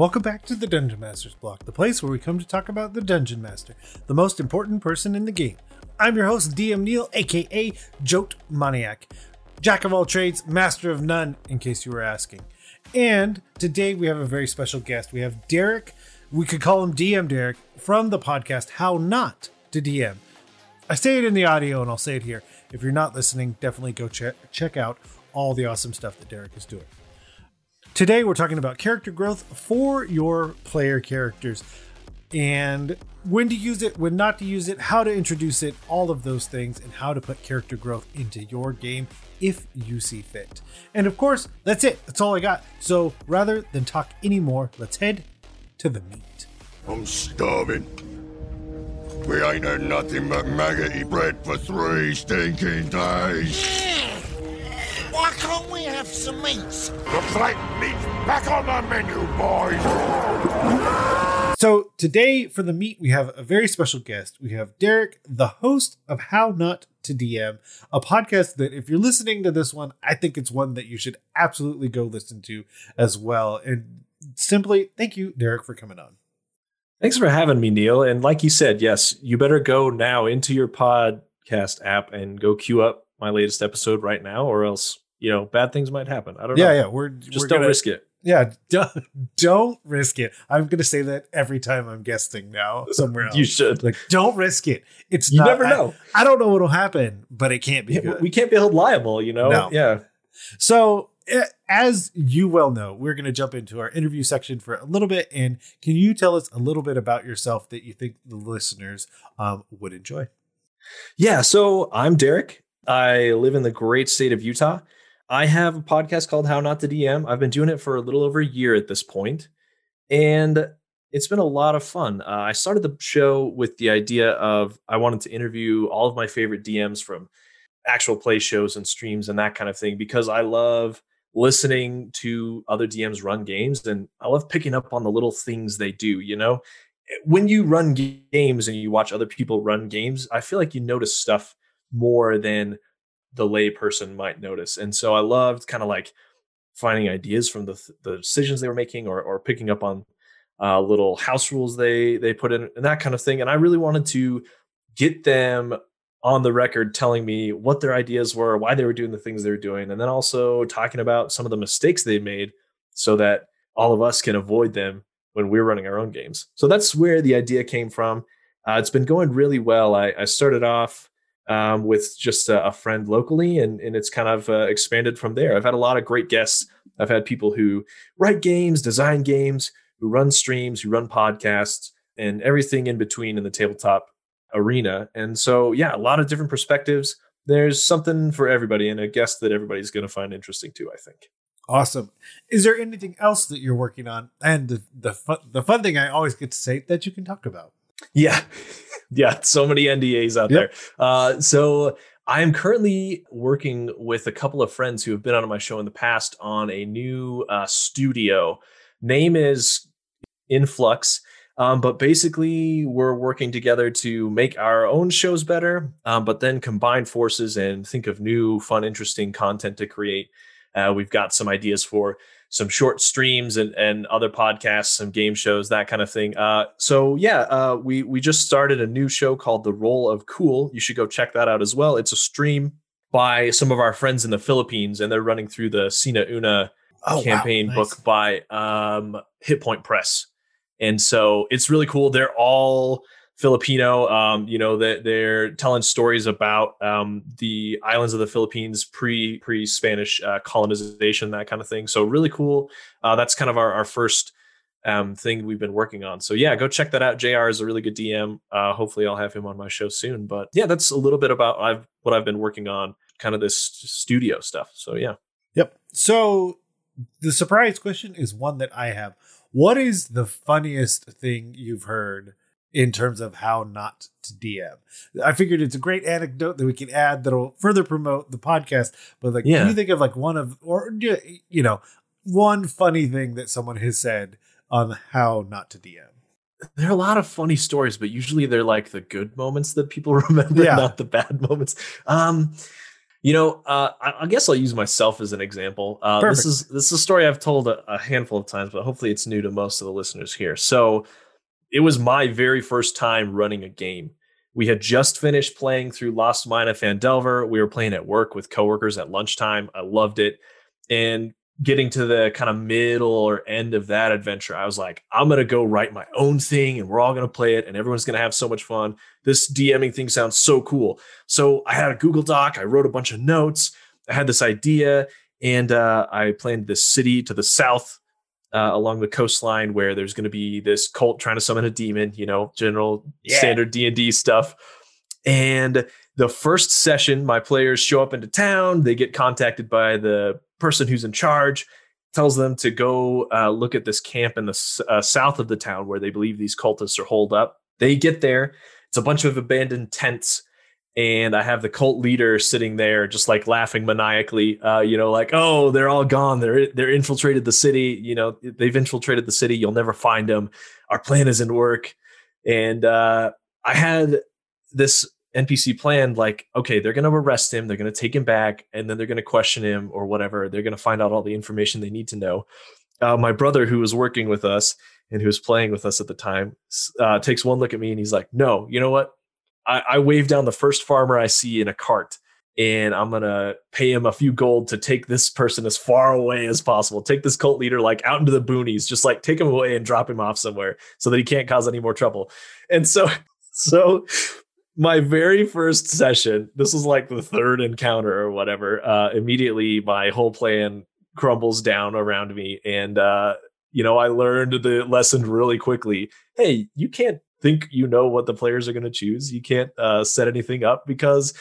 Welcome back to the Dungeon Master's Block, the place where we come to talk about the Dungeon Master, the most important person in the game. I'm your host, DM Neil, aka Jote Maniac, jack of all trades, master of none, in case you were asking. And today we have a very special guest. We have Derek, we could call him DM Derek, from the podcast How Not to DM. I say it in the audio and I'll say it here. If you're not listening, definitely go check check out all the awesome stuff that Derek is doing. Today we're talking about character growth for your player characters and when to use it, when not to use it, how to introduce it, all of those things, and how to put character growth into your game if you see fit. And of course, that's it. That's all I got. So rather than talk anymore, let's head to the meat. I'm starving. We ain't had nothing but maggoty bread for three stinking days. Why can't we have some meat? The flight meat's back on the menu, boys. So today for the meat, we have a very special guest. We have Derek, the host of How Not to DM, a podcast that if you're listening to this one, I think it's one that you should absolutely go listen to as well. And simply thank you, Derek, for coming on. Thanks for having me, Neil. And like you said, yes, you better go now into your podcast app and go queue up my latest episode right now, or else you know bad things might happen. I don't Yeah, know. yeah, we're Just we're don't gonna- risk it. Yeah, don't, don't risk it. I'm going to say that every time I'm guesting now somewhere else. You should. like, don't risk it. It's You not, never know. I, don't know what'll happen, but it can't be Yeah, we can't be held liable, you know. No. Yeah. So, eh, as you well know, we're going to jump into our interview section for a little bit. And can you tell us a little bit about yourself that you think the listeners um, would enjoy? Yeah. So I'm Derek. I live in the great state of Utah. I have a podcast called How Not to DM. I've been doing it for a little over a year at this point, and it's been a lot of fun. Uh, I started the show with the idea of I wanted to interview all of my favorite DMs from actual play shows and streams and that kind of thing because I love listening to other DMs run games and I love picking up on the little things they do, you know? When you run games and you watch other people run games, I feel like you notice stuff more than the layperson might notice. And so I loved kind of like finding ideas from the the decisions they were making or or picking up on uh, little house rules they they put in and that kind of thing. And I really wanted to get them on the record telling me what their ideas were, why they were doing the things they were doing, and then also talking about some of the mistakes they made so that all of us can avoid them when we're running our own games. So that's where the idea came from. Uh, it's been going really well. I, I started off um, with just a, a friend locally, and, and it's kind of uh, expanded from there. I've had a lot of great guests. I've had people who write games, design games, who run streams, who run podcasts, and everything in between in the tabletop arena. And so, yeah, a lot of different perspectives. There's something for everybody, and a guest that everybody's going to find interesting too. I think. Awesome. Is there anything else that you're working on? And the the fun, the fun thing I always get to say that you can talk about. Yeah. yeah. So many NDAs out Yep. there. Uh, so I am currently working with a couple of friends who have been on my show in the past on a new uh, studio. Name is Influx. Um, but basically, we're working together to make our own shows better, um, but then combine forces and think of new, fun, interesting content to create. Uh, we've got some ideas for some short streams and, and other podcasts, some game shows, that kind of thing. Uh, so yeah, uh, we we just started a new show called The Role of Cool. You should go check that out as well. It's a stream by some of our friends in the Philippines, and they're running through the Sina Una Oh, wow. campaign Nice. book by um, Hit Point Press. And so it's really cool. They're all Filipino. Um, you know that they're telling stories about um, the islands of the Philippines pre pre Spanish uh, colonization, that kind of thing. So really cool. Uh, that's kind of our, our first um, thing we've been working on. So yeah, go check that out. Jr. is a really good DM. Uh, hopefully, I'll have him on my show soon. But yeah, that's a little bit about I've what I've been working on, kind of this studio stuff. So yeah. Yep. So the surprise question is one that I have. What is the funniest thing you've heard in terms of how not to DM? I figured it's a great anecdote that we can add that'll further promote the podcast. But like, Yeah. can you think of like one of, or you know, one funny thing that someone has said on how not to DM? there are a lot of funny stories, but usually they're like the good moments that people remember, Yeah. not the bad moments. Um, You know, uh, I, I, guess I'll use myself as an example. Uh, this is this is a story I've told a, a, handful of times, but hopefully it's new to most of the listeners here. So, it was my very first time running a game. We had just finished playing through Lost Mine of Phandelver. We were playing at work with coworkers at lunchtime. I loved it, and getting to the kind of middle or end of that adventure, I was like, I'm going to go write my own thing and we're all going to play it and everyone's going to have so much fun. This DMing thing sounds so cool. So I had a Google Doc, I wrote a bunch of notes, I had this idea, and uh, I planned this city to the south. Uh, along the coastline, where there's going to be this cult trying to summon a demon, you know, general yeah. standard D and D stuff. And the first session, my players show up into town. They get contacted by the person who's in charge tells them to go uh, look at this camp in the uh, south of the town where they believe these cultists are holed up. They get there. It's a bunch of abandoned tents. And I have the cult leader sitting there, just like laughing maniacally, uh, you know, like, "Oh, they're all gone. They're they're infiltrated the city. You know, they've infiltrated the city. You'll never find them. Our plan isn't work." And uh, I had this NPC planned like, okay, they're to arrest him, they're to take him back, and then they're to question him or whatever. They're to find out all the information they need to know. Uh, my brother, who was working with us and who was playing with us at the time, uh, takes one look at me and he's like, no, you know what? I, I wave down the first farmer I see in a cart and I'm gonna pay him a few gold to take this person as far away as possible. Take this cult leader like out into the boonies, just like take him away and drop him off somewhere so that he can't cause any more trouble. And so, so my very first session, this was like the third encounter or whatever. Uh, immediately, my whole plan crumbles down around me, and uh, you know, I learned the lesson really quickly. Hey, you can't think you know what the players are going to choose. You can't uh, set anything up because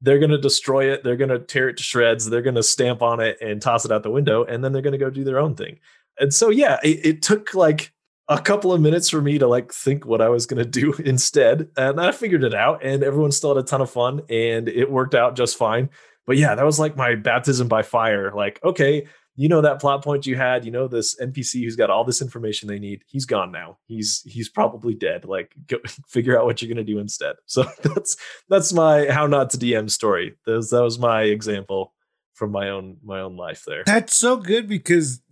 they're going to destroy it. They're going to tear it to shreds. They're going to stamp on it and toss it out the window, and then they're going to go do their own thing. And so, yeah, it, it took like a couple of minutes for me to like think what I was going to do instead. And I figured it out and everyone still had a ton of fun and it worked out just fine. But yeah, that was like my baptism by fire. Like, okay, you know that plot point you had, you know this NPC who's got all this information they need. He's gone now. He's he's probably dead. Like go figure out what you're going to do instead. So that's that's my how not to DM story. That was, that was my example from my own my own life there. That's so good because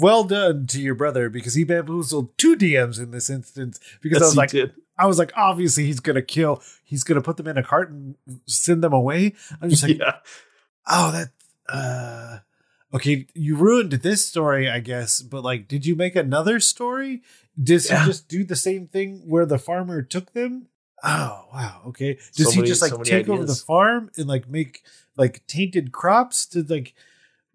well done to your brother because he bamboozled two DMs in this instance. Because yes, I was like, did. I was like, obviously he's gonna kill. He's gonna put them in a cart and send them away. I'm just like, yeah. oh, that. uh Okay, you ruined this story, I guess. But like, did you make another story? Does yeah. he just do the same thing where the farmer took them? Oh wow, okay. Does so he many, just like so take ideas. over the farm and like make like tainted crops to like?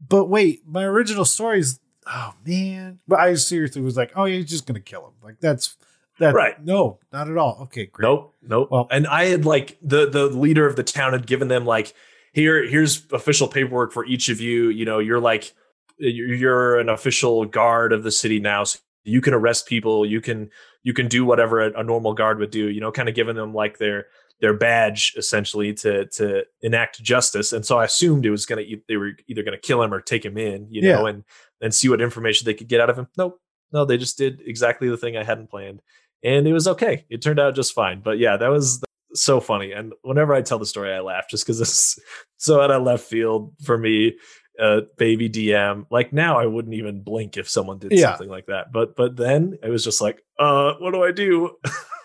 But wait, my original story is oh man. But I seriously was like, oh, yeah, he's just gonna kill him. Like that's that right. No, not at all. Okay, great. Nope, nope. Well, and I had like the the leader of the town had given them like here here's official paperwork for each of you. You know, you're like you're an official guard of the city now, so you can arrest people. You can you can do whatever a, a normal guard would do. You know, kind of giving them like their their badge essentially to to enact justice. And so I assumed it was gonna they were either gonna kill him or take him in. You know, yeah. and and see what information they could get out of him. Nope. No, they just did exactly the thing I hadn't planned. And it was okay. It turned out just fine. But yeah, that was so funny. And whenever I tell the story, I laugh just because it's so out of left field for me. Uh, baby DM. Like now, I wouldn't even blink if someone did yeah. something like that. But but then it was just like, uh, what do I do?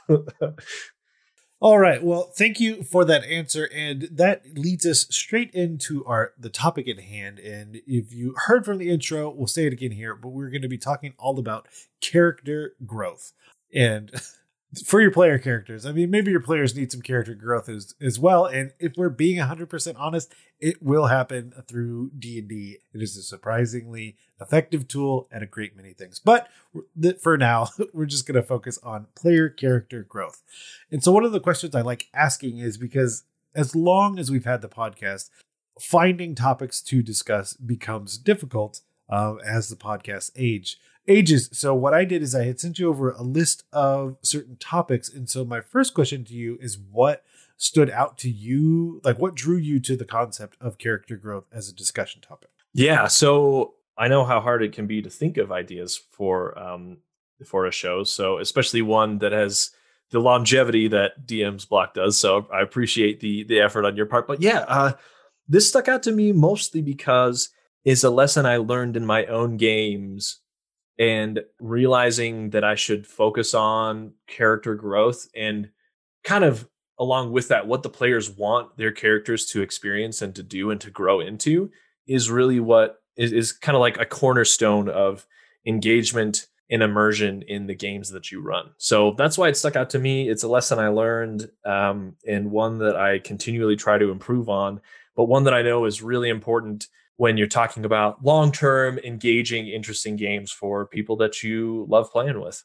All right. Well, thank you for that answer, and that leads us straight into our the topic at hand. And if you heard from the intro, we'll say it again here, but we're going to be talking all about character growth. And for your player characters. I mean, maybe your players need some character growth as, as well. And if we're being 100% honest, it will happen through D&D. It is a surprisingly effective tool at a great many things. But for now, we're just going to focus on player character growth. And so one of the questions I like asking is because as long as we've had the podcast, finding topics to discuss becomes difficult uh, as the podcast age ages. So what I did is I had sent you over a list of certain topics, and so my first question to you is what stood out to you, like what drew you to the concept of character growth as a discussion topic. Yeah, so I know how hard it can be to think of ideas for um, for a show. So especially one that has the longevity that DM's block does. So I appreciate the the effort on your part. But yeah, uh, this stuck out to me mostly because it's a lesson I learned in my own games and realizing that I should focus on character growth and kind of along with that, what the players want their characters to experience and to do and to grow into is really what is, is kind of like a cornerstone of engagement and immersion in the games that you run. So that's why it stuck out to me. It's a lesson I learned um, and one that I continually try to improve on, but one that I know is really important when you're talking about long term, engaging, interesting games for people that you love playing with.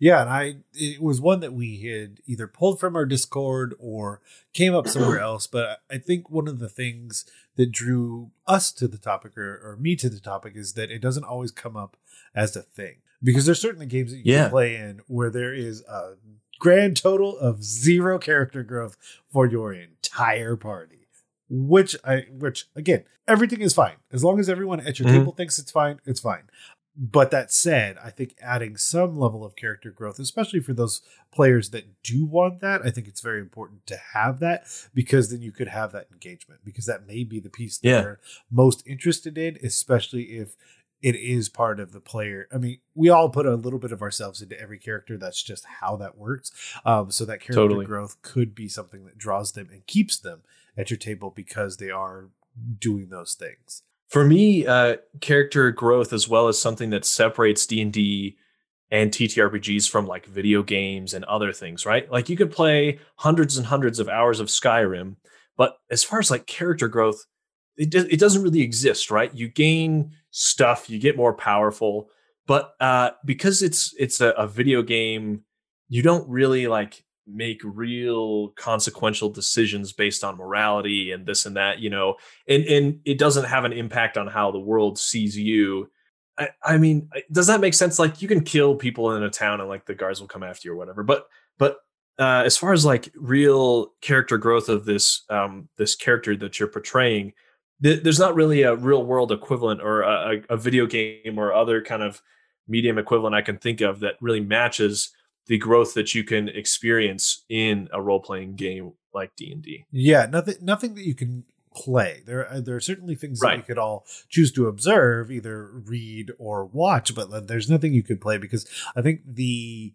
Yeah, and I it was one that we had either pulled from our Discord or came up somewhere else. But I think one of the things that drew us to the topic or, or me to the topic is that it doesn't always come up as a thing. Because there's certainly games that you Yeah. can play in where there is a grand total of zero character growth for your entire party. Which I which again, everything is fine. As long as everyone at your Mhm. table thinks it's fine, it's fine. But that said, I think adding some level of character growth, especially for those players that do want that, I think it's very important to have that because then you could have that engagement because that may be the piece that Yeah. they're most interested in, especially if it is part of the player. I mean, we all put a little bit of ourselves into every character. That's just how that works. Um, so that character Totally. growth could be something that draws them and keeps them at your table because they are doing those things. for me uh character growth as well as something that separates d&d and ttrpgs from like video games and other things right like you could play hundreds and hundreds of hours of skyrim but as far as like character growth it, it doesn't really exist right you gain stuff you get more powerful but uh because it's it's a, a video game you don't really like make real consequential decisions based on morality and this and that you know and and it doesn't have an impact on how the world sees you. I, I mean, does that make sense? Like, you can kill people in a town, and like the guards will come after you or whatever. But but uh, as far as like real character growth of this um, this character that you're portraying, th- there's not really a real world equivalent or a, a a video game or other kind of medium equivalent I can think of that really matches the growth that you can experience in a role playing game like D and D. Yeah, nothing nothing that you can play. There are, there are certainly things that we Right. could all choose to observe, either read or watch, but uh, there's nothing you could play because I think the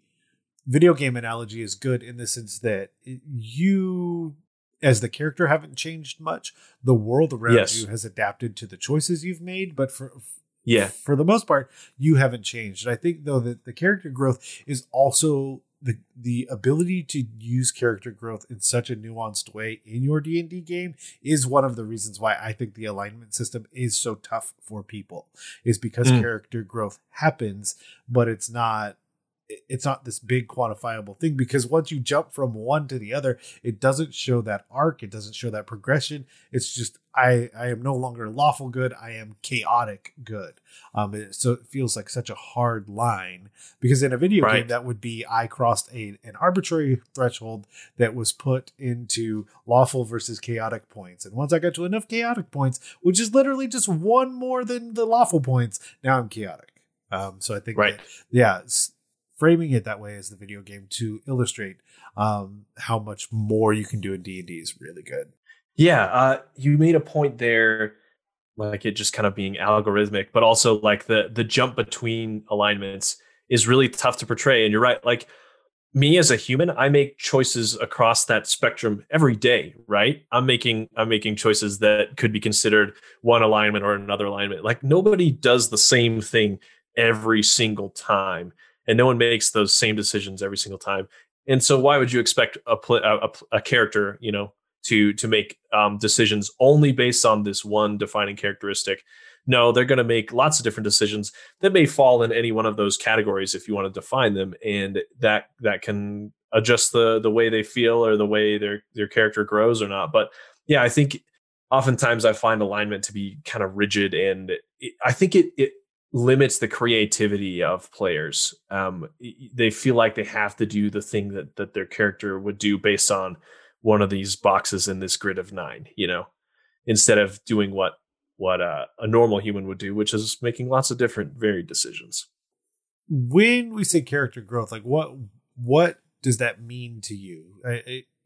video game analogy is good in the sense that you as the character haven't changed much. The world around Yes. you has adapted to the choices you've made, but for Yeah, for the most part, you haven't changed. And I think though that the character growth is also the the ability to use character growth in such a nuanced way in your D and D game is one of the reasons why I think the alignment system is so tough for people. Is because Mm. character growth happens, but it's not it's not this big quantifiable thing because once you jump from one to the other it doesn't show that arc it doesn't show that progression. It's just i i am no longer lawful good i am chaotic good. Um it- so it feels like such a hard line because in a video game that would be i crossed a an arbitrary threshold that was put into lawful versus chaotic points. And once i got to enough chaotic points which is literally just one more than the lawful points now i'm chaotic. Um so i think Right. that, yeah framing it that way as the video game to illustrate um how much more you can do in d&d is really good Yeah, uh, you made a point there, like it just kind of being algorithmic, but also like the the jump between alignments is really tough to portray. And you're right, like me as a human, I make choices across that spectrum every day, right? I'm making I'm making choices that could be considered one alignment or another alignment. Like nobody does the same thing every single time, and no one makes those same decisions every single time. And so, why would you expect a pl- a, a, character, you know, to to make um, decisions only based on this one defining characteristic. No, they're going to make lots of different decisions that may fall in any one of those categories if you want to define them, and that that can adjust the the way they feel or the way their their character grows or not. But yeah, I think oftentimes I find alignment to be kind of rigid, and it, I think it it limits the creativity of players. Um, they feel like they have to do the thing that that their character would do based on one of these boxes in this grid of nine, you know, instead of doing what what uh, a normal human would do, which is making lots of different varied decisions. when we say character growth like what what does that mean to you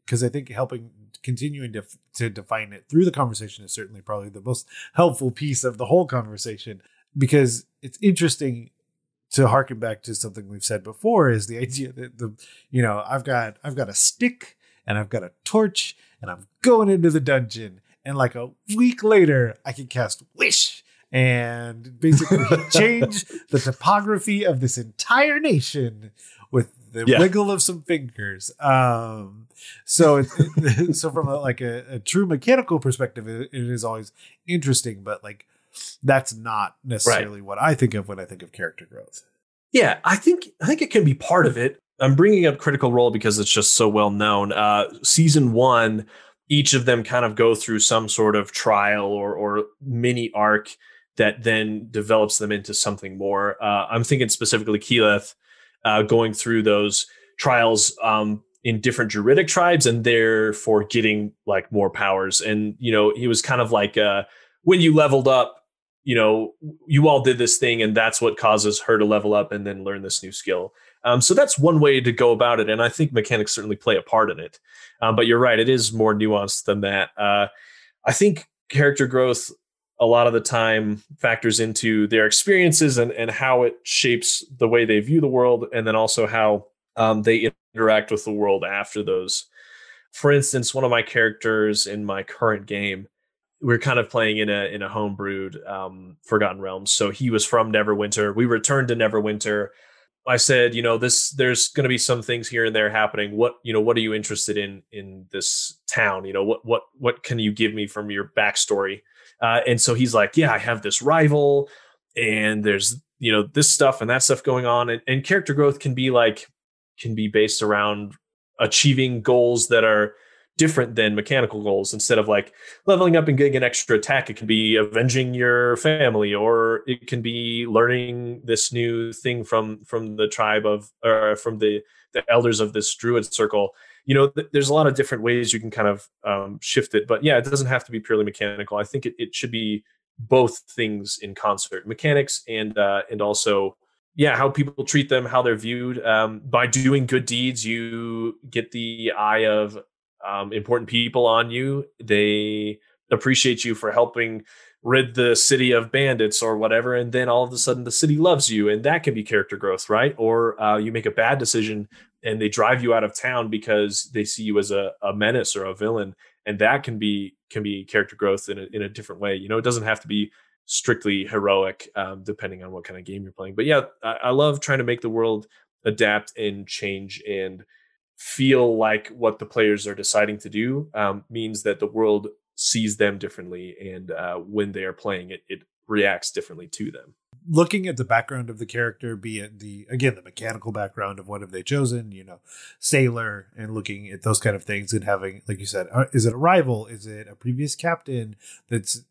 because I think helping continuing to to define it through the conversation is certainly probably the most helpful piece of the whole conversation because it's interesting to harken back to something we've said before is the idea that the you know I've got I've got a stick and I've got a torch and I'm going into the dungeon and like a week later I can cast wish and basically change the topography of this entire nation with the Yeah. wiggle of some fingers. Um, so it, it- so from a, like a, a true mechanical perspective, it, it is always interesting, but like that's not necessarily what I think of when I think of character growth. Yeah, I think I think it can be part of it. I'm bringing up Critical Role because it's just so well known. Uh, season one, each of them kind of go through some sort of trial or or mini arc that then develops them into something more. Uh, I'm thinking specifically Keyleth uh, going through those trials um, in different Druidic tribes and therefore getting like more powers. And you know, he was kind of like uh, when you leveled up you know, you all did this thing, and that's what causes her to level up and then learn this new skill. Um, so that's one way to go about it, and I think mechanics certainly play a part in it. Um, but you're right; it is more nuanced than that. Uh, I think character growth a lot of the time factors into their experiences and and how it shapes the way they view the world, and then also how um, they interact with the world after those. For instance, one of my characters in my current game we're kind of playing in a in a homebrewed um, Forgotten Realms. So he was from Neverwinter. We returned to Neverwinter. I said, you know, this there's going to be some things here and there happening. What you know, what are you interested in in this town? You know, what what what can you give me from your backstory? Uh, and so he's like, yeah, I have this rival, and there's you know this stuff and that stuff going on, and, and character growth can be like can be based around achieving goals that are different than mechanical goals. Instead of like leveling up and getting an extra attack it can be avenging your family or it can be learning this new thing from from the tribe of or from the the elders of this druid circle. You know th- there's a lot of different ways you can kind of um, shift it but yeah it doesn't have to be purely mechanical. I think it, it should be both things in concert mechanics and uh and also yeah how people treat them how they're viewed. Um by doing good deeds you get the eye of um, important people on you. They appreciate you for helping rid the city of bandits or whatever, and then all of a sudden the city loves you, and that can be character growth, right? Or uh, you make a bad decision and they drive you out of town because they see you as a, a menace or a villain, and that can be can be character growth in a, in a different way. You know, it doesn't have to be strictly heroic, um, depending on what kind of game you're playing. But yeah, I, I love trying to make the world adapt and change and feel like what the players are deciding to do um, means that the world sees them differently and uh, when they are playing it it reacts differently to them Looking at the background of the character, be it the again the mechanical background of what have they chosen, you know, sailor, and looking at those kind of things and having, like you said, uh, is it a rival? Is it a previous captain that's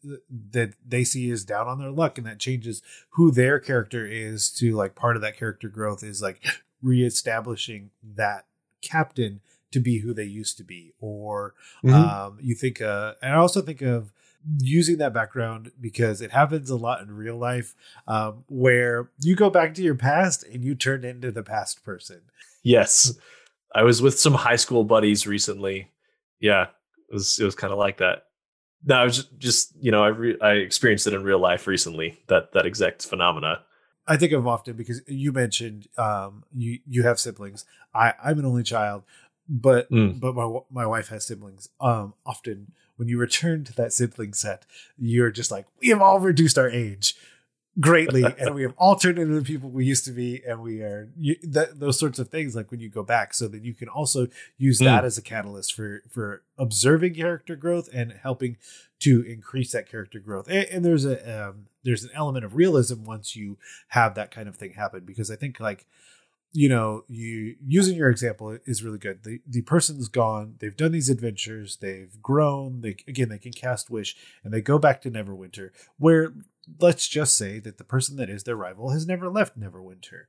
that they see is down on their luck, and that changes who their character is to like part of that character growth is like reestablishing that captain to be who they used to be or um you think uh and i also think of using that background because it happens a lot in real life um where you go back to your past and you turn into the past person. Yes. I was with some high school buddies recently. Yeah it was it was kind of like that. No i was just, just you know i re- i experienced it in real life recently that that exact phenomena i think of often because you mentioned um you you have siblings. I i'm an only child but Mm. but my my wife has siblings. Um often when you return to that sibling set you're just like we have all reduced our age greatly and we have all turned into the people we used to be and we are you, that, those sorts of things like when you go back so that you can also use that as a catalyst for for observing character growth and helping to increase that character growth. And, and there's a um, there's an element of realism once you have that kind of thing happen because i think like you know you using your example is really good. The the person's gone they've done these adventures they've grown they again they can cast wish and they go back to neverwinter where let's just say that the person that is their rival has never left neverwinter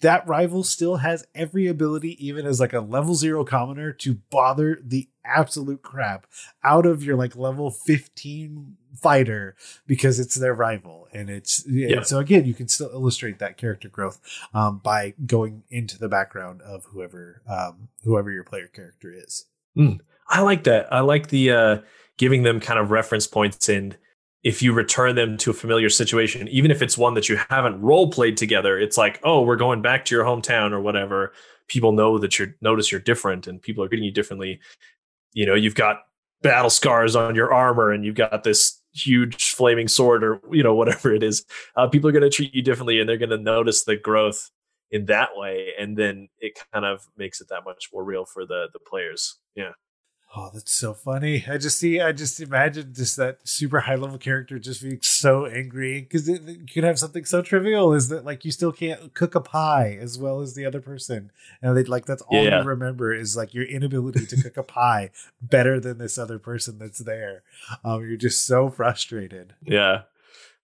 that rival still has every ability even as like a level 0 commoner to bother the absolute crap out of your like level 15 fighter because it's their rival and it's Yeah. and so again you can still illustrate that character growth um, by going into the background of whoever um, whoever your player character is I like that. I like the uh, giving them kind of reference points and if you return them to a familiar situation, even if it's one that you haven't role played together, it's like, oh, we're going back to your hometown or whatever. People know that you're notice you're different and people are treating you differently. You know, you've got battle scars on your armor and you've got this huge flaming sword or you know whatever it is. Uh, people are going to treat you differently and they're going to notice the growth in that way, and then it kind of makes it that much more real for the the players. Yeah. Oh, that's so funny. I just see, I just imagine just that super high level character just being so angry because you could have something so trivial is that like you still can't cook a pie as well as the other person. And they like, that's all Yeah. you remember is like your inability to cook a pie better than this other person that's there. Um, you're just so frustrated. Yeah.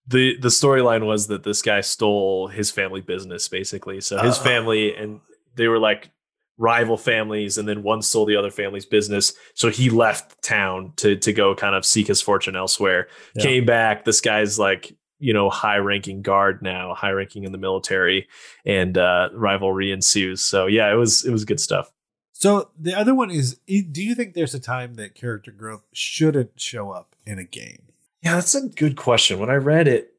The the storyline was that this guy stole his family business basically. So his Oh. family and they were like rival families and then one stole the other family's business. So he left town to to go kind of seek his fortune elsewhere. Yeah. Came back, this guy's like, you know, high ranking guard now, high ranking in the military and uh rivalry ensues. So yeah, it was it was good stuff. So the other one is do you think there's a time that character growth shouldn't show up in a game? Yeah, that's a good question. When I read it,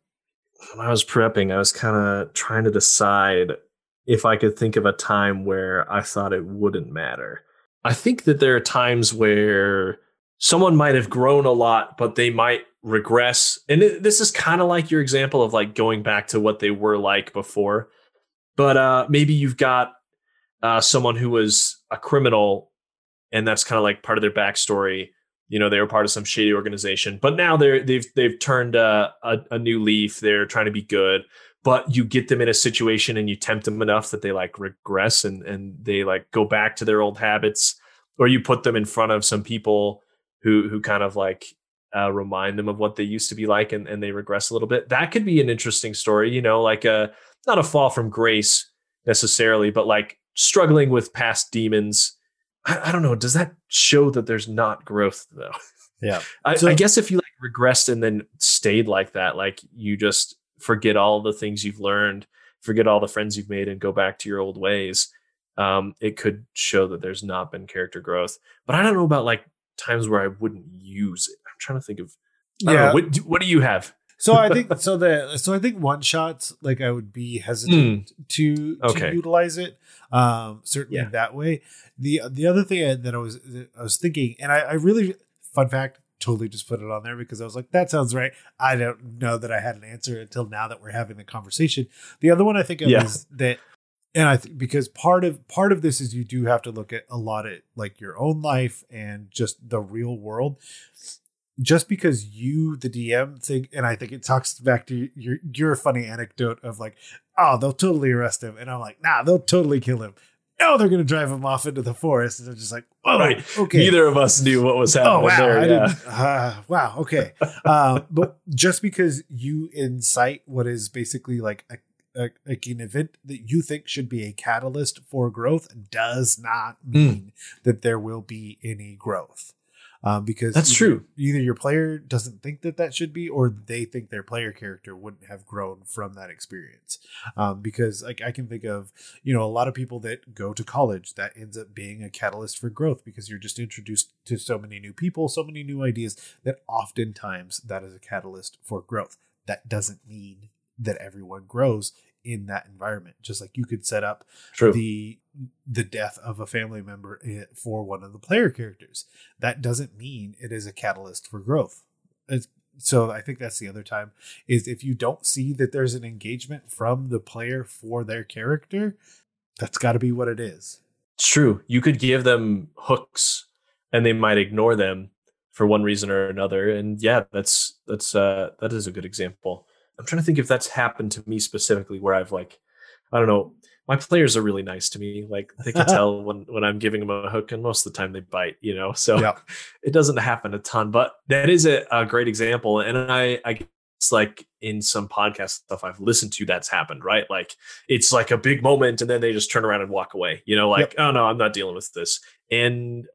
when I was prepping, I was kind of trying to decide if I could think of a time where I thought it wouldn't matter. I think that there are times where someone might have grown a lot, but they might regress. And it- this is kind of like your example of like going back to what they were like before. But uh, maybe you've got uh, someone who was a criminal, and that's kind of like part of their backstory you know they were part of some shady organization but now they're they've they've turned uh, a, a new leaf they're trying to be good but you get them in a situation and you tempt them enough that they like regress and and they like go back to their old habits or you put them in front of some people who who kind of like uh, remind them of what they used to be like and, and they regress a little bit that could be an interesting story you know like a not a fall from grace necessarily but like struggling with past demons I, I don't know. Does that show that there's not growth though? Yeah. I, I guess if you like regressed and then stayed like that, like you just forget all the things you've learned, forget all the friends you've made, and go back to your old ways, um, it could show that there's not been character growth. But I don't know about like times where I wouldn't use it. I'm trying to think of. Don't know, what, do- what do you have? So I think so the so I think one shots like I would be hesitant to, to. Okay. utilize it. Um certainly Yeah. that way. The the other thing that I was I was thinking, and I, I really fun fact, totally just put it on there because I was like, that sounds right. I don't know that I had an answer until now that we're having the conversation. The other one I think of Yeah. is that and I think because part of part of this is you do have to look at a lot at like your own life and just the real world just because you the dm think and i think it talks back to your your funny anecdote of like oh they'll totally arrest him and i'm like nah they'll totally kill him no they're gonna drive him off into the forest and i'm just like oh Right. okay Neither of us knew what was happening Oh wow! there. I yeah. didn't. Uh, wow. Okay. uh, but just because you incite what is basically like a, a like an event that you think should be a catalyst for growth does not Hmm. mean that there will be any growth. Um, because That's either- true. Either your player doesn't think that that should be, or they think their player character wouldn't have grown from that experience. Um, because like I can think of you know a lot of people that go to college that ends up being a catalyst for growth because you're just introduced to so many new people so many new ideas that oftentimes that is a catalyst for growth that doesn't mean that everyone grows in that environment just like you could set up True. the the death of a family member for one of the player characters that doesn't mean it is a catalyst for growth so i think that's the other time is if you don't see that there's an engagement from the player for their character that's got to be what it is It's true. You could give them hooks and they might ignore them for one reason or another. And yeah, that's that's uh that is a good example. I'm trying to think if that's happened to me specifically where I've like I don't know, my players are really nice to me. Like they can tell when when I'm giving them a hook and most of the time they bite, you know. So Yeah. it doesn't happen a ton, but that is a, a great example. And I I it's like in some podcast stuff I've listened to that's happened, right? Like it's like a big moment and then they just turn around and walk away, you know, like, oh no, I'm not dealing with this. And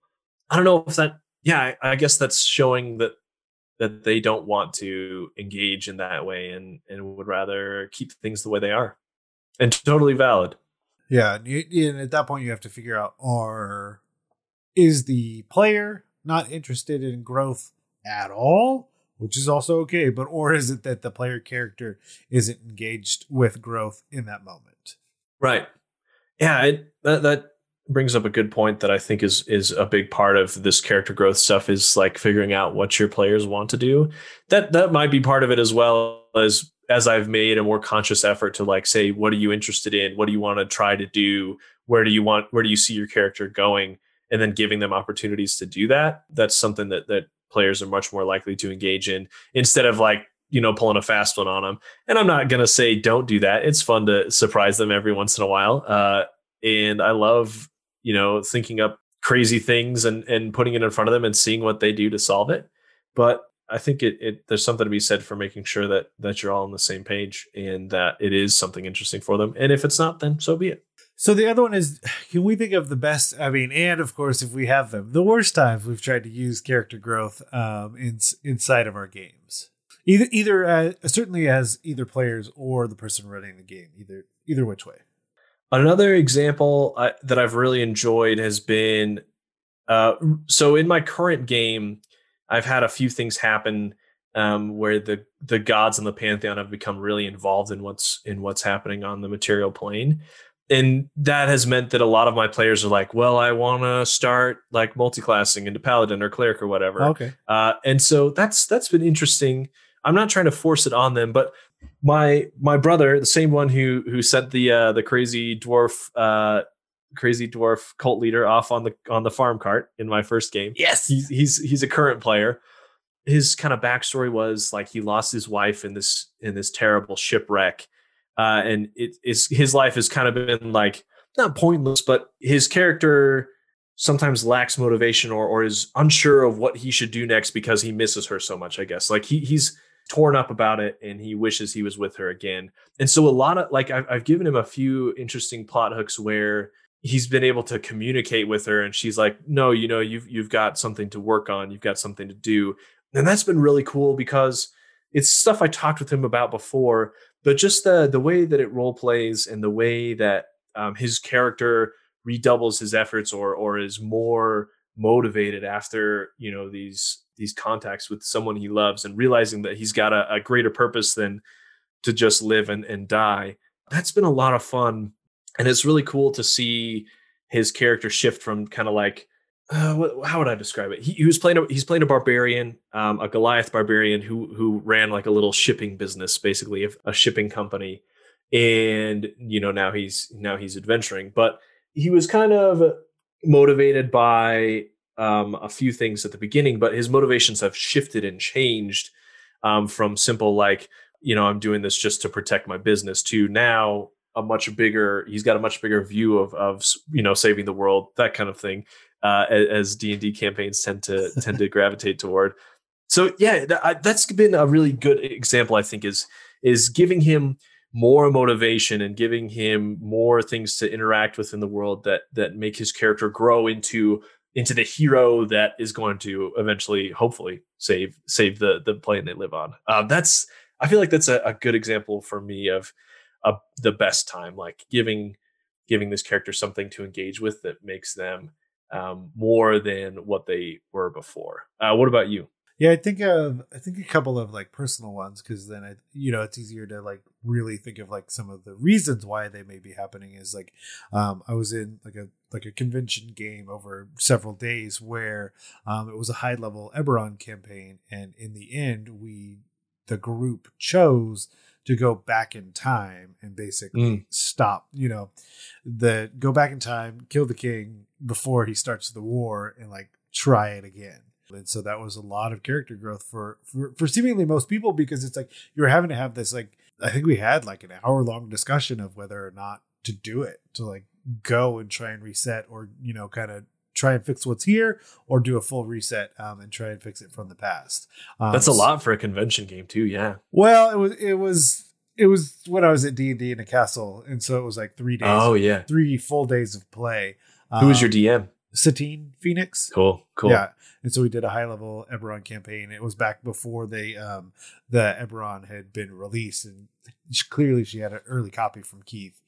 I don't know if that, yeah, I, I guess that's showing that that they don't want to engage in that way and and would rather keep things the way they are. And totally valid. Yeah, and, at that point you have to figure out are is the player not interested in growth at all, which is also okay, but or is it that the player character isn't engaged with growth in that moment? Right. Yeah, it, that that brings up a good point that I think is is a big part of this character growth stuff is like figuring out what your players want to do. That that might be part of it as well as as I've made a more conscious effort to like say what are you interested in? What do you want to try to do? Where do you want where do you see your character going? And then giving them opportunities to do that. That's something that that players are much more likely to engage in instead of like you know pulling a fast one on them and i'm not going to say don't do that it's fun to surprise them every once in a while uh, and i love you know thinking up crazy things and and putting it in front of them and seeing what they do to solve it but i think it, it there's something to be said for making sure that that you're all on the same page and that it is something interesting for them. And if it's not then so be it. So the other one is can we think of the best i mean and of course if we have them the worst times we've tried to use character growth um in, inside of our games. Either either uh, certainly as either players or the person running the game either either which way. Another example uh, that I've really enjoyed has been uh, so in my current game, I've had a few things happen um, where the the gods and the pantheon have become really involved in what's in what's happening on the material plane, and that has meant that a lot of my players are like, "Well, I want to start like multi-classing into paladin or cleric or whatever." Okay, uh, and so that's that's been interesting. I'm not trying to force it on them, but my my brother, the same one who who sent the uh, the crazy dwarf uh, crazy dwarf cult leader off on the on the farm cart in my first game. Yes, he's he's, he's a current player. His kind of backstory was like he lost his wife in this in this terrible shipwreck, uh, and it is his life has kind of been like not pointless, but his character sometimes lacks motivation or or is unsure of what he should do next because he misses her so much. I guess like he he's torn up about it and he wishes he was with her again. And so a lot of like I've, I've given him a few interesting plot hooks where he's been able to communicate with her and she's like, "No, you know, you've you've got something to work on. You've got something to do." And that's been really cool because it's stuff I talked with him about before, but just the the way that it role plays and the way that um, his character redoubles his efforts or or is more motivated after you know these these contacts with someone he loves and realizing that he's got a, a greater purpose than to just live and, and die that's been a lot of fun and it's really cool to see his character shift from kind of like uh, how would I describe it? He, he was playing a, he's playing a barbarian, um, a Goliath barbarian who who ran like a little shipping business, basically a, a shipping company, and you know now he's now he's adventuring. But he was kind of motivated by um, a few things at the beginning, but his motivations have shifted and changed um, from simple like you know I'm doing this just to protect my business to now a much bigger. He's got a much bigger view of of you know saving the world that kind of thing uh, as D and D campaigns tend to tend to gravitate toward. So yeah, that, that's been a really good example. I think is is giving him more motivation and giving him more things to interact with in the world that that make his character grow into into the hero that is going to eventually hopefully save save the the plane they live on um, that's i feel like that's a, a good example for me of uh, the best time like giving giving this character something to engage with that makes them um, more than what they were before. Uh, what about you? Yeah, I think of I think a couple of like personal ones because then I you know it's easier to like really think of like some of the reasons why they may be happening is like um I was in like a like a convention game over several days where um it was a high level Eberron campaign and in the end we the group chose to go back in time and basically mm. stop you know the go back in time kill the king before he starts the war and like try it again and so that was a lot of character growth for, for for seemingly most people because it's like you're having to have this like i think we had like an hour long discussion of whether or not to do it to like go and try and reset or you know kind of try and fix what's here or do a full reset um, and try and fix it from the past um, that's a lot for a convention game too yeah well it was it was it was when i was at d&d in a castle and so it was like three days oh yeah three full days of play who was your dm um, Satine Phoenix. Cool, cool. Yeah, and so we did a high level Eberron campaign. It was back before they um the Eberron had been released, and clearly she had an early copy from Keith.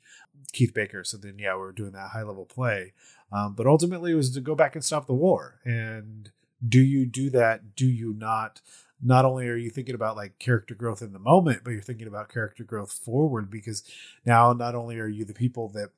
Keith Baker. So then, yeah, we are doing that high level play. Um, but ultimately, it was to go back and stop the war. And do you do that? Do you not? Not only are you thinking about like character growth in the moment, but you're thinking about character growth forward because now not only are you the people that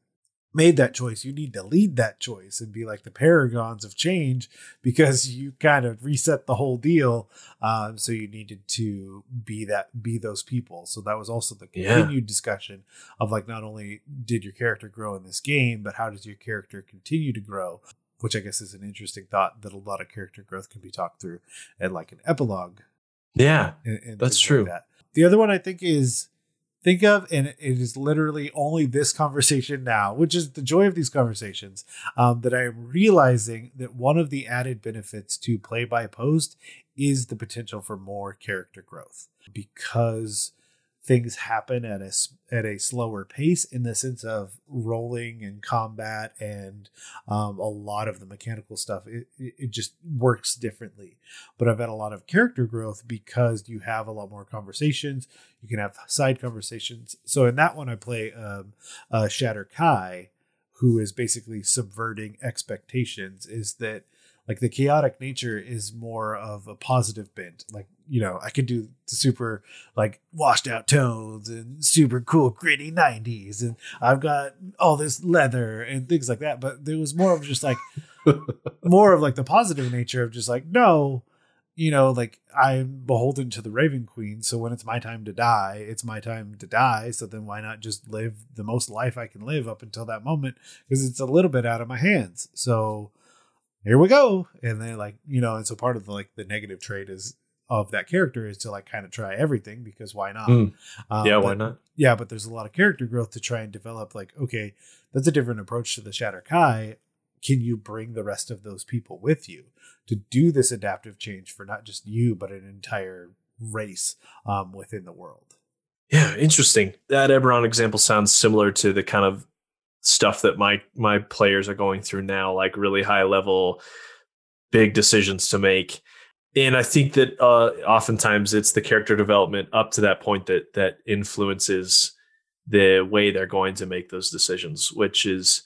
made that choice, you need to lead that choice and be like the paragons of change because you kind of reset the whole deal. Um, so you needed to be that, be those people. So that was also the continued yeah. discussion of like, not only did your character grow in this game, but how does your character continue to grow? Which I guess is an interesting thought that a lot of character growth can be talked through and like an epilogue. Yeah, and, and that's true. Like that. The other one I think is think of, and it is literally only this conversation now, which is the joy of these conversations, um, that I am realizing that one of the added benefits to play by post is the potential for more character growth. Because things happen at a at a slower pace in the sense of rolling and combat and um, a lot of the mechanical stuff it, it just works differently. But i've had a lot of character growth because you have a lot more conversations you can have side conversations. So in that one i play um, uh, Shadar-kai who is basically subverting expectations is that like the chaotic nature is more of a positive bent. Like you know i could do super like washed out tones and super cool gritty 90s and i've got all this leather and things like that. But there was more of just like more of like the positive nature of just like no you know like i'm beholden to the raven queen so when it's my time to die it's my time to die. So then why not just live the most life i can live up until that moment because it's a little bit out of my hands. So here we go. And then like you know and so part of the like the negative trait is of that character is to like kind of try everything because why not? Mm. um, yeah but, why not? yeah but there's a lot of character growth to try and develop like okay that's a different approach to the Shadar-kai. Can you bring the rest of those people with you to do this adaptive change for not just you but an entire race um, within the world? Yeah interesting. That eberron example sounds similar to the kind of stuff that my my players are going through now, like really high level, big decisions to make. And I think that uh, oftentimes it's the character development up to that point that that influences the way they're going to make those decisions, which is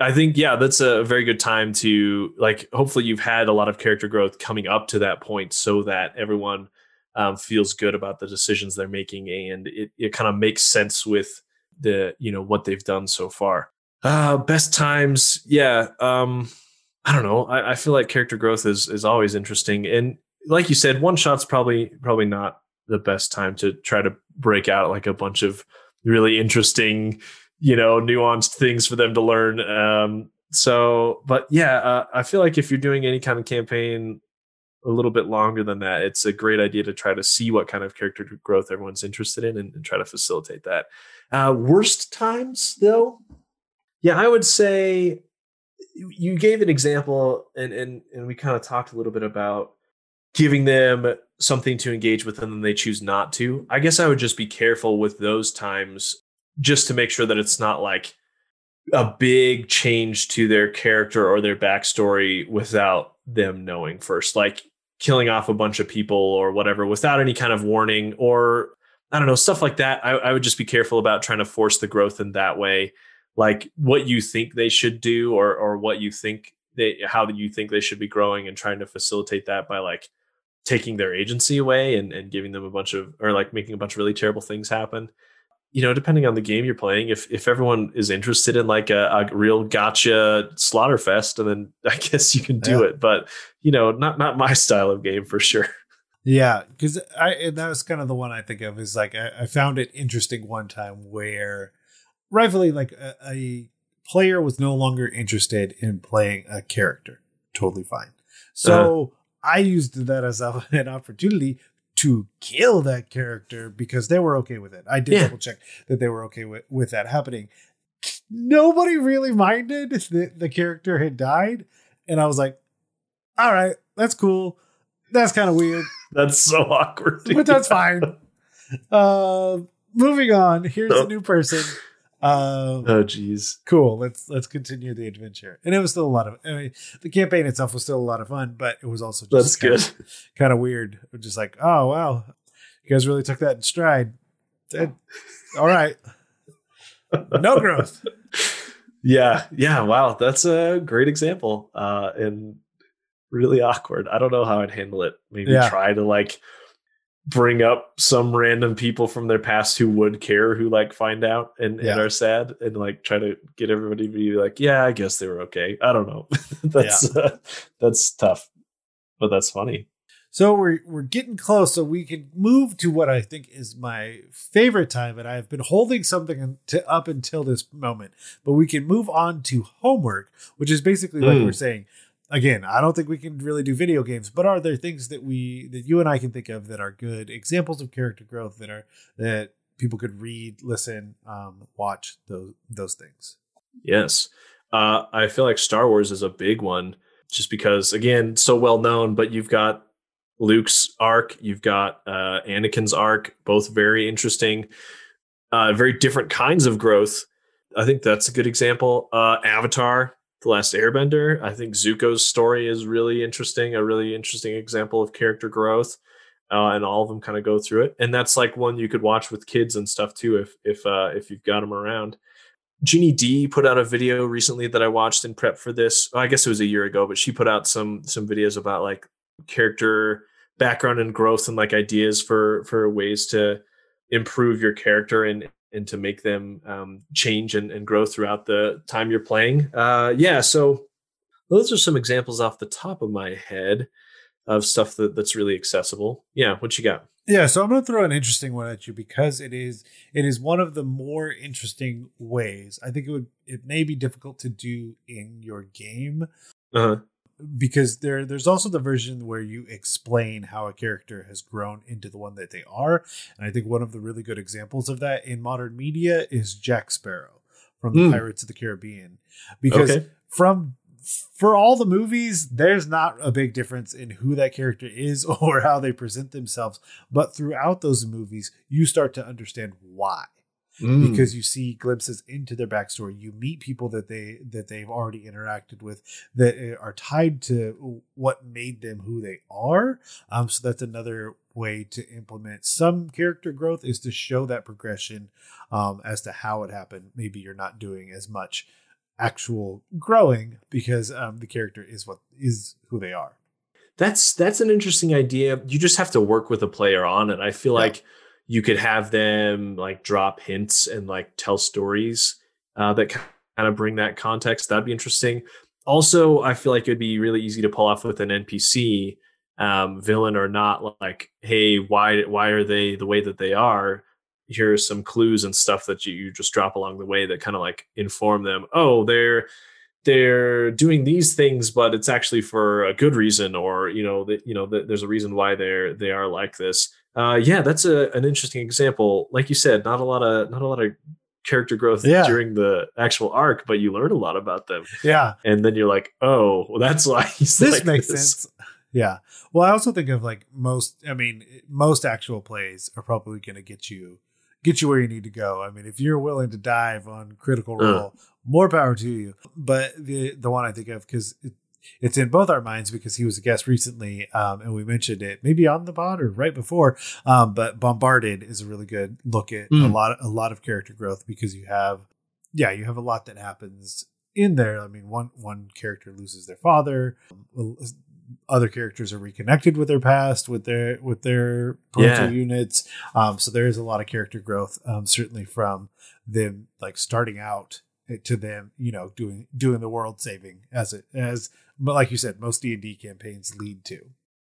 I think yeah, that's a very good time to like. Hopefully, you've had a lot of character growth coming up to that point, so that everyone um, feels good about the decisions they're making, and it it kind of makes sense with the you know what they've done so far. Uh, best times, yeah. Um, I don't know. I, I feel like character growth is is always interesting, and like you said, one shot's probably probably not the best time to try to break out like a bunch of really interesting, you know, nuanced things for them to learn. Um, so, but yeah, uh, I feel like if you're doing any kind of campaign a little bit longer than that, it's a great idea to try to see what kind of character growth everyone's interested in and, and try to facilitate that. Uh, worst times, though, yeah, I would say you gave an example, and and and we kind of talked a little bit about giving them something to engage with, and then they choose not to. I guess I would just be careful with those times, just to make sure that it's not like a big change to their character or their backstory without them knowing first, like killing off a bunch of people or whatever without any kind of warning or I don't know stuff like that. I, I would just be careful about trying to force the growth in that way like what you think they should do or or what you think they how you think they should be growing and trying to facilitate that by like taking their agency away and, and giving them a bunch of or like making a bunch of really terrible things happen you know depending on the game you're playing if if everyone is interested in like a, a real gotcha slaughter fest and then i guess you can do yeah. it but you know not not my style of game for sure yeah because i and that was kind of the one i think of is like I, I found it interesting one time where rightfully like a, a player was no longer interested in playing a character. Totally fine. So uh-huh. I used that as a, an opportunity to kill that character because they were okay with it. I did yeah. double check that they were okay with, with that happening. Nobody really minded that the character had died. And I was like, all right, that's cool. That's kind of weird. that's so awkward. But that's fine. uh, moving on. Here's a new person. Um, oh, geez. Cool. Let's let's continue the adventure. And it was still a lot of. I mean, the campaign itself was still a lot of fun, but it was also just that's kind good. Of, kind of weird. Just like, oh wow, you guys really took that in stride. all right. no growth. Yeah, yeah. Wow, that's a great example, uh, and really awkward. I don't know how I'd handle it. Maybe Yeah. try to like bring up some random people from their past who would care, who like find out and, and are sad, and like try to get everybody to be like, yeah, I guess they were okay. I don't know. that's uh, that's tough, but that's funny. So we're we're getting close, so we can move to what I think is my favorite time, and I've been holding something to up until this moment. But we can move on to homework, which is basically like Mm. we're saying. Again, I don't think we can really do video games, but are there things that we that you and I can think of that are good examples of character growth that are that people could read, listen, um, watch those those things? Yes. Uh, I feel like Star Wars is a big one just because, again, so well known, but you've got Luke's arc, you've got uh, Anakin's arc, both very interesting, uh, very different kinds of growth. I think that's a good example. Uh, Avatar, The Last Airbender, I think Zuko's story is really interesting, a really interesting example of character growth. Uh, and all of them kind of go through it, and that's like one you could watch with kids and stuff too, if if uh, if you've got them around. Ginny Di put out a video recently that I watched in prep for this. I guess it was a year ago, but she put out some some videos about like character background and growth and like ideas for for ways to improve your character and and to make them um, change and, and grow throughout the time you're playing. Uh, yeah, so those are some examples off the top of my head of stuff that, that's really accessible. Yeah, what you got? Yeah, so I'm going to throw an interesting one at you because it is it is one of the more interesting ways. I think it would it may be difficult to do in your game Uh, because there there's also the version where you explain how a character has grown into the one that they are, and I think one of the really good examples of that in modern media is Jack Sparrow from the Hmm. Pirates of the Caribbean because okay. from for all the movies there's not a big difference in who that character is or how they present themselves but throughout those movies you start to understand why Mm. because you see glimpses into their backstory you meet people that they that they've already interacted with that uh, are tied to what made them who they are um so that's another way to implement some character growth is to show that progression um as to how it happened maybe you're not doing as much actual growing because um the character is what is who they are That's that's an interesting idea. You just have to work with a player on it. I feel Yeah. like you could have them like drop hints and like tell stories uh, that kind of bring that context. That'd be interesting. Also, I feel like it'd be really easy to pull off with an NPC, um, villain or not. Like, hey, why why are they the way that they are? Here are some clues and stuff that you, you just drop along the way that kind of like inform them. Oh, they're they're doing these things, but it's actually for a good reason, or you know, that you know, that there's a reason why they're they are like this. Uh, yeah, that's a, an interesting example. Like you said, not a lot of not a lot of character growth Yeah. during the actual arc, but you learn a lot about them, yeah and then you're like, oh, well, that's why he's this like makes this. sense yeah well i also think of like most i mean most actual plays are probably going to get you get you where you need to go i mean if you're willing to dive on critical Uh. role more power to you but the the one i think of because it, it's in both our minds because he was a guest recently um, and we mentioned it maybe on the pod or right before um, but bombarded is a really good look at a Mm. lot a lot of character growth because you have yeah you have a lot that happens in there i mean one one character loses their father um, other characters are reconnected with their past with their with their parental Yeah. units um so there is a lot of character growth um certainly from them like starting out to them you know doing doing the world saving as it as but like you said most d&d campaigns lead to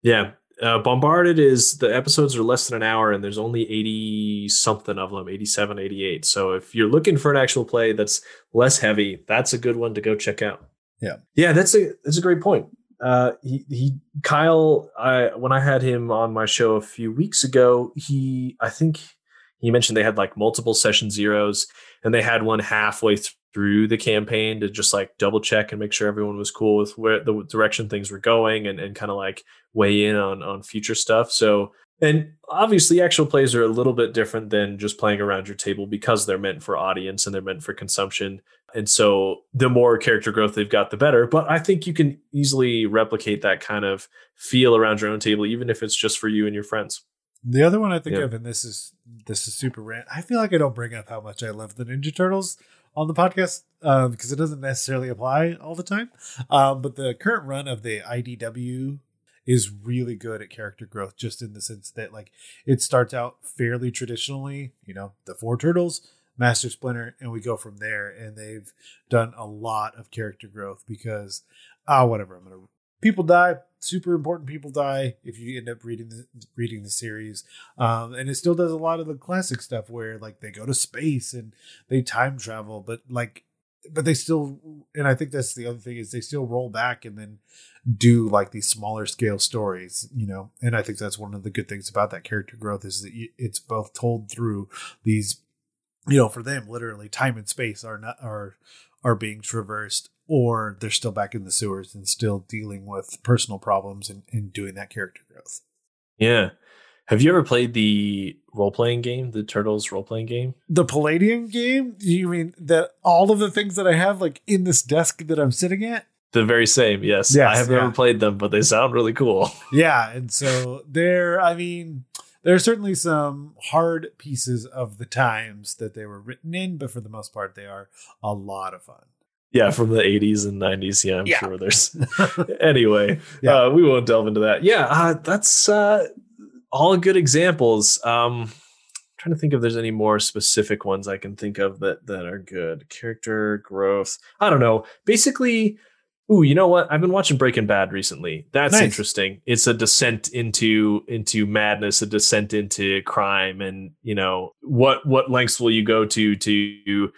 Yeah. Uh, Bombarded is the episodes are less than an hour and there's only 80 something of them, 87, 88. So if you're looking for an actual play that's less heavy, that's a good one to go check out. Yeah. Yeah, that's a that's a great point. Uh he he Kyle I when I had him on my show a few weeks ago, he I think he mentioned they had like multiple session zeros and they had one halfway through the campaign to just like double check and make sure everyone was cool with where the direction things were going and, and kind of like weigh in on on future stuff. So and obviously actual plays are a little bit different than just playing around your table because they're meant for audience and they're meant for consumption. And so the more character growth they've got, the better. But I think you can easily replicate that kind of feel around your own table, even if it's just for you and your friends. The other one I think Yep. of, and this is this is super rant. I feel like I don't bring up how much I love the Ninja Turtles on the podcast um, because it doesn't necessarily apply all the time. Um, but the current run of the IDW is really good at character growth, just in the sense that like it starts out fairly traditionally. You know, the four turtles, Master Splinter, and we go from there. And they've done a lot of character growth because ah, whatever. I'm gonna people die super important people die if you end up reading the reading the series. Um and it still does a lot of the classic stuff where like they go to space and they time travel but like but they still and i think that's the other thing is they still roll back and then do like these smaller scale stories you know? And i think that's one of the good things about that character growth is that it's both told through these you know for them literally time and space are not are are being traversed or they're still back in the sewers and still dealing with personal problems and, and doing that character growth. Yeah. Have you ever played the role playing game, the Turtles role playing game? The Palladium game, you mean that all of the things that I have like in this desk that I'm sitting at? The very same, yes. Yes, I have yeah. never played them, but they sound really cool. Yeah, and so there I mean there are certainly some hard pieces of the times that they were written in, but for the most part they are a lot of fun. Yeah, from the 80s and 90s. Yeah, I'm Yeah. sure there's. anyway, Yeah. uh, we won't delve into that. Yeah, uh, that's uh, all good examples. Um, trying to think if there's any more specific ones I can think of that that are good. Character growth. I don't know. Basically, ooh, you know what? I've been watching Breaking Bad recently. That's Nice. interesting. It's a descent into into madness, a descent into crime, and you know what what lengths will you go to to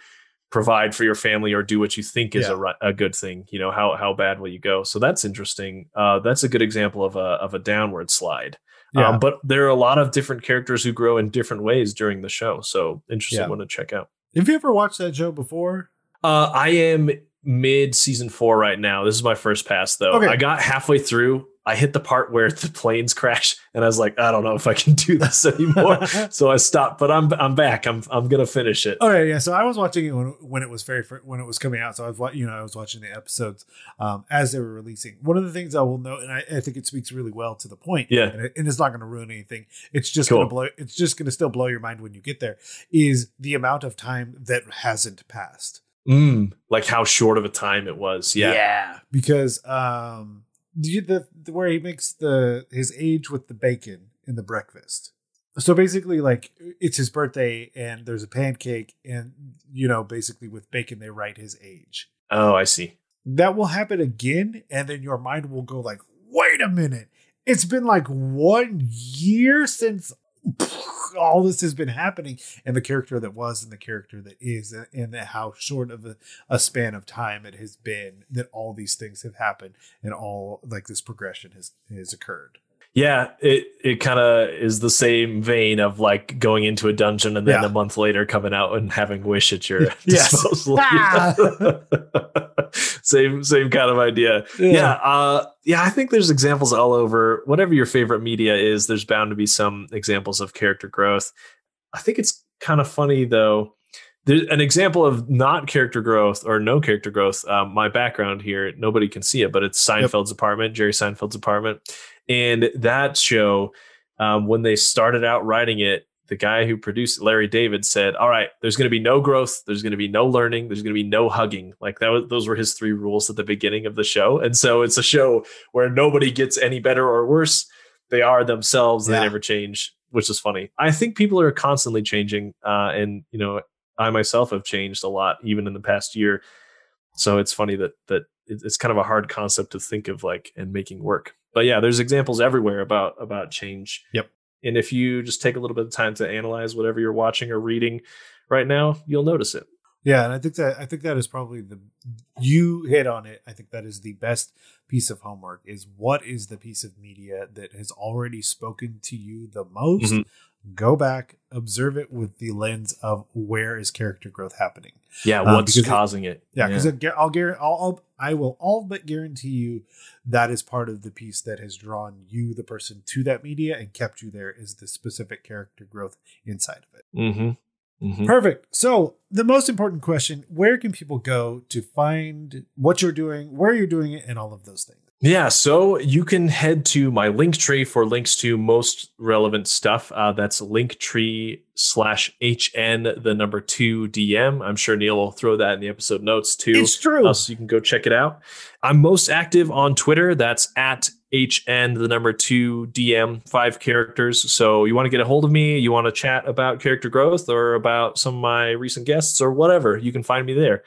provide for your family or do what you think is Yeah. a, a good thing you know how how bad will you go so that's interesting uh that's a good example of a of a downward slide Yeah. um, but there are a lot of different characters who grow in different ways during the show so interesting Yeah. one to check out have you ever watched that show before? uh i am mid season four right now this is my first pass though Okay. i got halfway through i hit the part where the planes crash and i was like i don't know if i can do this anymore so i stopped but i'm i'm back i'm i'm gonna finish it Okay, yeah. So I was watching it when, when it was very when it was coming out. So I was you know I was watching the episodes um, as they were releasing. One of the things I will note, and I, I think it speaks really well to the point. Yeah. and, it, and it's not going to ruin anything. It's just Cool. going to blow. It's just going to still blow your mind when you get there. Is the amount of time that hasn't passed? Mm, like how short of a time it was. Yeah. Yeah. because um, do you, the, the where he makes the his age with the bacon in the breakfast. So basically, like it's his birthday, and there's a pancake, and you know, basically with bacon, they write his age. Oh, I see. That will happen again, and then your mind will go like, "Wait a minute! It's been like one year since all this has been happening." And the character that was, and the character that is, and- and how short of a, a span of time it has been that all these things have happened, and all like this progression has has occurred. Yeah, it it kind of is the same vein of like going into a dungeon and then Yeah. a month later coming out and having wish at your Yes. disposal. Ah. same same kind of idea. Yeah, uh, yeah. I think there's examples all over. Whatever your favorite media is, there's bound to be some examples of character growth. I think it's kind of funny though. There's an example of not character growth or no character growth. Um, my background here, nobody can see it, but it's Seinfeld's apartment, Jerry Seinfeld's apartment, and that show. Um, when they started out writing it, the guy who produced it, Larry David, said, "All right, there's going to be no growth, there's going to be no learning, there's going to be no hugging." Like that was those were his three rules at the beginning of the show, and so it's a show where nobody gets any better or worse. They are themselves. Yeah. They never change, which is funny. I think people are constantly changing, uh, and you know, I myself have changed a lot, even in the past year. So it's funny that that it's kind of a hard concept to think of, like, and making work. But yeah, there's examples everywhere about about change. Yep. And if you just take a little bit of time to analyze whatever you're watching or reading right now, you'll notice it. Yeah, and I think that I think that is probably the you hit on it. I think that is the best piece of homework is what is the piece of media that has already spoken to you the most? Mhm. Go back, observe it with the lens of where is character growth happening. Yeah, Uh, what's it- causing it? Yeah, because I'll guarantee, I'll, I'll, I will all but guarantee you that is part of the piece that has drawn you, the person, to that media and kept you there is the specific character growth inside of it. Mm-hmm. Mm-hmm. Perfect. So, the most important question where can people go to find what you're doing, where you're doing it, and all of those things? Yeah, so you can head to my link tree for links to most relevant stuff. Uh, that's linktree slash HN, the number two DM. I'm sure Neil will throw that in the episode notes too. It's true. Uh, so you can go check it out. I'm most active on Twitter. That's at HN, the number two DM, five characters. So you want to get a hold of me, you want to chat about character growth or about some of my recent guests or whatever, you can find me there.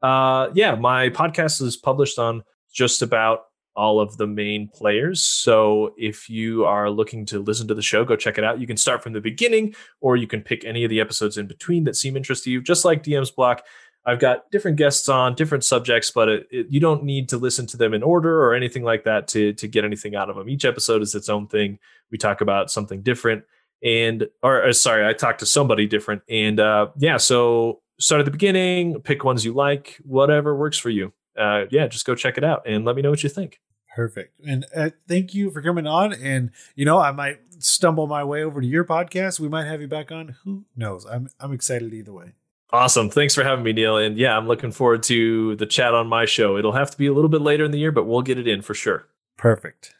Uh, yeah, my podcast is published on just about all of the main players. So if you are looking to listen to the show, go check it out. You can start from the beginning, or you can pick any of the episodes in between that seem interesting to you. Just like DM's Block, I've got different guests on different subjects, but it, it, you don't need to listen to them in order or anything like that to to get anything out of them. Each episode is its own thing. We talk about something different, and or, or sorry, I talk to somebody different, and uh, yeah. So start at the beginning, pick ones you like, whatever works for you. Uh, yeah, just go check it out and let me know what you think. Perfect. And uh, thank you for coming on. And, you know, I might stumble my way over to your podcast. We might have you back on. Who knows? I'm, I'm excited either way. Awesome. Thanks for having me, Neil. And yeah, I'm looking forward to the chat on my show. It'll have to be a little bit later in the year, but we'll get it in for sure. Perfect.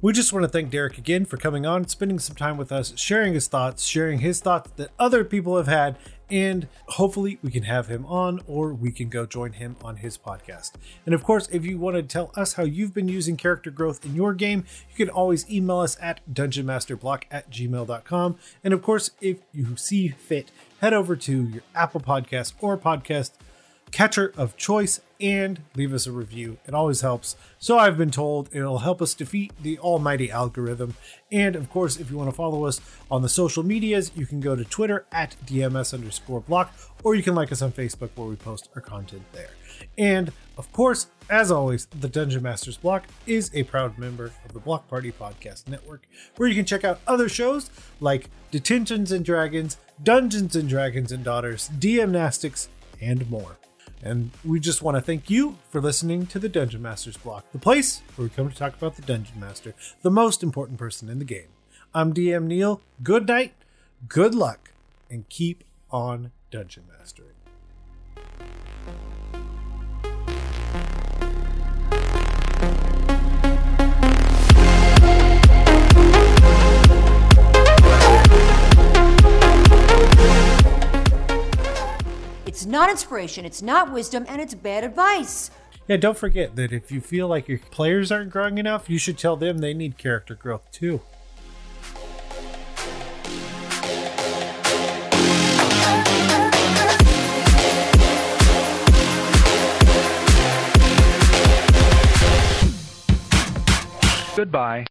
We just want to thank Derek again for coming on, spending some time with us, sharing his thoughts, sharing his thoughts that other people have had, and hopefully we can have him on or we can go join him on his podcast. And of course, if you want to tell us how you've been using character growth in your game, you can always email us at dungeonmasterblock at gmail.com. And of course, if you see fit, head over to your Apple Podcast or podcast catcher of choice and leave us a review. It always helps. So I've been told it'll help us defeat the almighty algorithm. And of course, if you want to follow us on the social medias, you can go to Twitter at DMS underscore block, or you can like us on Facebook where we post our content there. And of course, as always, the Dungeon Masters Block is a proud member of the Block Party Podcast Network, where you can check out other shows like Detentions and Dragons, Dungeons and Dragons and Daughters, DMnastics, and more. And we just want to thank you for listening to the Dungeon Masters Block, the place where we come to talk about the Dungeon Master, the most important person in the game. I'm DM Neil. Good night, good luck, and keep on dungeon mastering. It's not inspiration, it's not wisdom, and it's bad advice. Yeah, don't forget that if you feel like your players aren't growing enough, you should tell them they need character growth too. Goodbye.